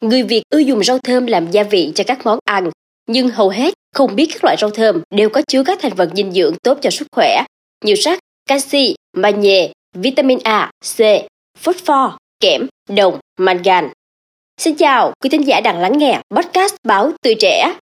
người Việt ưa dùng rau thơm làm gia vị cho các món ăn, nhưng hầu hết không biết các loại rau thơm đều có chứa các thành phần dinh dưỡng tốt cho sức khỏe như sắt, canxi, magie, vitamin A, C, phosphor, kẽm, đồng, mangan. Xin chào, quý thính giả đang lắng nghe podcast báo Tuổi Trẻ.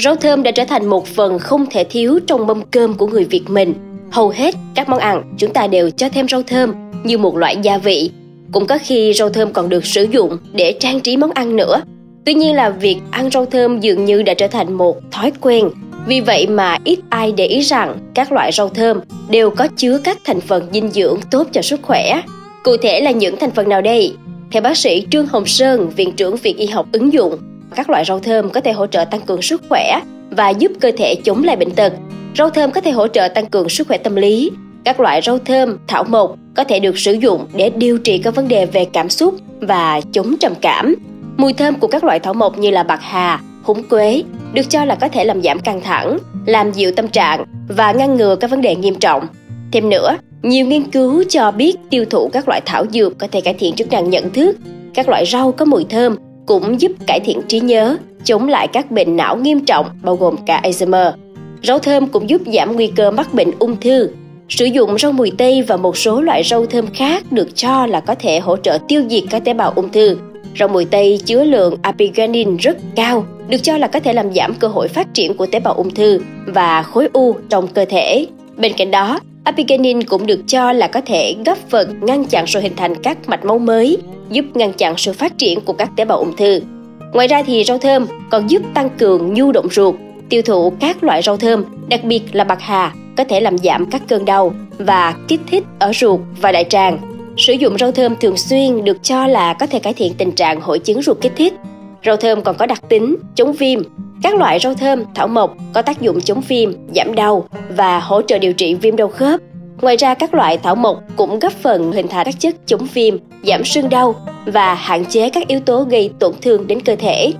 Rau thơm đã trở thành một phần không thể thiếu trong mâm cơm của người Việt mình. Hầu hết các món ăn chúng ta đều cho thêm rau thơm như một loại gia vị. Cũng có khi rau thơm còn được sử dụng để trang trí món ăn nữa. Tuy nhiên là việc ăn rau thơm dường như đã trở thành một thói quen. Vì vậy mà ít ai để ý rằng các loại rau thơm đều có chứa các thành phần dinh dưỡng tốt cho sức khỏe. Cụ thể là những thành phần nào đây? Theo bác sĩ Trương Hồng Sơn, Viện trưởng Viện Y học ứng dụng, các loại rau thơm có thể hỗ trợ tăng cường sức khỏe và giúp cơ thể chống lại bệnh tật. Rau thơm có thể hỗ trợ tăng cường sức khỏe tâm lý. Các loại rau thơm, thảo mộc có thể được sử dụng để điều trị các vấn đề về cảm xúc và chống trầm cảm. Mùi thơm của các loại thảo mộc như là bạc hà, húng quế được cho là có thể làm giảm căng thẳng, làm dịu tâm trạng và ngăn ngừa các vấn đề nghiêm trọng. Thêm nữa, nhiều nghiên cứu cho biết tiêu thụ các loại thảo dược có thể cải thiện chức năng nhận thức. Các loại rau có mùi thơm cũng giúp cải thiện trí nhớ, chống lại các bệnh não nghiêm trọng bao gồm cả Alzheimer. Rau thơm cũng giúp giảm nguy cơ mắc bệnh ung thư. Sử dụng rau mùi tây và một số loại rau thơm khác được cho là có thể hỗ trợ tiêu diệt các tế bào ung thư. Rau mùi tây chứa lượng apigenin rất cao, được cho là có thể làm giảm cơ hội phát triển của tế bào ung thư và khối u trong cơ thể. Bên cạnh đó, apigenin cũng được cho là có thể góp phần ngăn chặn sự hình thành các mạch máu mới, giúp ngăn chặn sự phát triển của các tế bào ung thư. Ngoài ra thì rau thơm còn giúp tăng cường nhu động ruột. Tiêu thụ các loại rau thơm, đặc biệt là bạc hà, có thể làm giảm các cơn đau và kích thích ở ruột và đại tràng. Sử dụng rau thơm thường xuyên được cho là có thể cải thiện tình trạng hội chứng ruột kích thích. Rau thơm còn có đặc tính chống viêm. Các loại rau thơm, thảo mộc có tác dụng chống viêm, giảm đau và hỗ trợ điều trị viêm đau khớp, Ngoài ra các loại thảo mộc cũng góp phần hình thành các chất chống viêm, giảm sưng đau và hạn chế các yếu tố gây tổn thương đến cơ thể.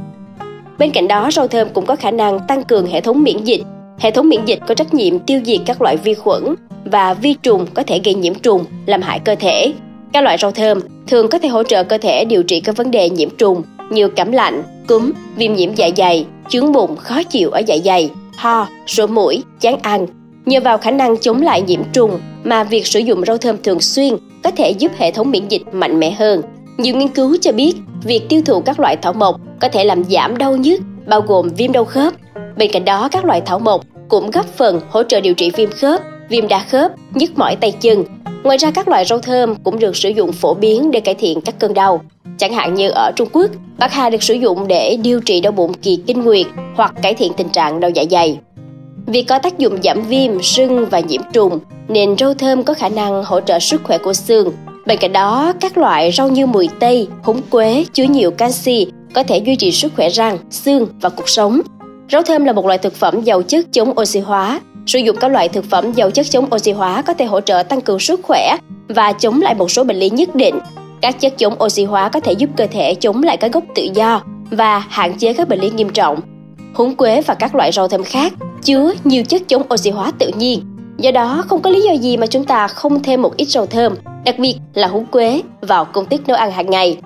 Bên cạnh đó, rau thơm cũng có khả năng tăng cường hệ thống miễn dịch. Hệ thống miễn dịch có trách nhiệm tiêu diệt các loại vi khuẩn và vi trùng có thể gây nhiễm trùng, làm hại cơ thể. Các loại rau thơm thường có thể hỗ trợ cơ thể điều trị các vấn đề nhiễm trùng như cảm lạnh, cúm, viêm nhiễm dạ dày, chướng bụng khó chịu ở dạ dày, ho, sổ mũi, chán ăn, Nhờ vào khả năng chống lại nhiễm trùng mà việc sử dụng rau thơm thường xuyên có thể giúp hệ thống miễn dịch mạnh mẽ hơn. Nhiều nghiên cứu cho biết việc tiêu thụ các loại thảo mộc có thể làm giảm đau nhức, bao gồm viêm đau khớp. Bên cạnh đó, các loại thảo mộc cũng góp phần hỗ trợ điều trị viêm khớp, viêm đa khớp, nhức mỏi tay chân. Ngoài ra các loại rau thơm cũng được sử dụng phổ biến để cải thiện các cơn đau. Chẳng hạn như ở Trung Quốc, bạc hà được sử dụng để điều trị đau bụng kỳ kinh nguyệt hoặc cải thiện tình trạng đau dạ dày. Vì có tác dụng giảm viêm, sưng và nhiễm trùng, nên rau thơm có khả năng hỗ trợ sức khỏe của xương. Bên cạnh đó, các loại rau như mùi tây, húng quế chứa nhiều canxi có thể duy trì sức khỏe răng, xương và cuộc sống. Rau thơm là một loại thực phẩm giàu chất chống oxy hóa. Sử dụng các loại thực phẩm giàu chất chống oxy hóa có thể hỗ trợ tăng cường sức khỏe và chống lại một số bệnh lý nhất định. Các chất chống oxy hóa có thể giúp cơ thể chống lại các gốc tự do và hạn chế các bệnh lý nghiêm trọng. Húng quế và các loại rau thơm khác chứa nhiều chất chống oxy hóa tự nhiên. Do đó, không có lý do gì mà chúng ta không thêm một ít rau thơm, đặc biệt là húng quế, vào công thức nấu ăn hàng ngày.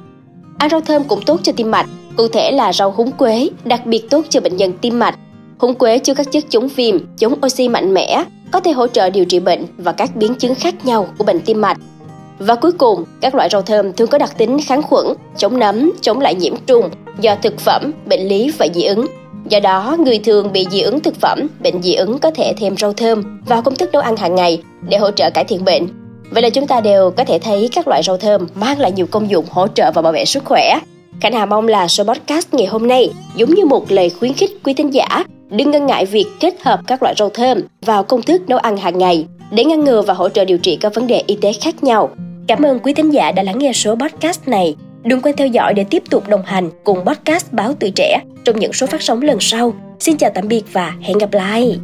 Ăn rau thơm cũng tốt cho tim mạch, cụ thể là rau húng quế, đặc biệt tốt cho bệnh nhân tim mạch. Húng quế chứa các chất chống viêm, chống oxy mạnh mẽ, có thể hỗ trợ điều trị bệnh và các biến chứng khác nhau của bệnh tim mạch. Và cuối cùng, các loại rau thơm thường có đặc tính kháng khuẩn, chống nấm, chống lại nhiễm trùng do thực phẩm, bệnh lý và dị ứng. Do đó, người thường bị dị ứng thực phẩm, bệnh dị ứng có thể thêm rau thơm vào công thức nấu ăn hàng ngày để hỗ trợ cải thiện bệnh. Vậy là chúng ta đều có thể thấy các loại rau thơm mang lại nhiều công dụng hỗ trợ và bảo vệ sức khỏe. Khánh Hà mong là số podcast ngày hôm nay, giống như một lời khuyến khích quý thính giả, đừng ngần ngại việc kết hợp các loại rau thơm vào công thức nấu ăn hàng ngày để ngăn ngừa và hỗ trợ điều trị các vấn đề y tế khác nhau. Cảm ơn quý thính giả đã lắng nghe số podcast này. Đừng quên theo dõi để tiếp tục đồng hành cùng podcast Báo Tuổi Trẻ trong những số phát sóng lần sau. Xin chào tạm biệt và hẹn gặp lại!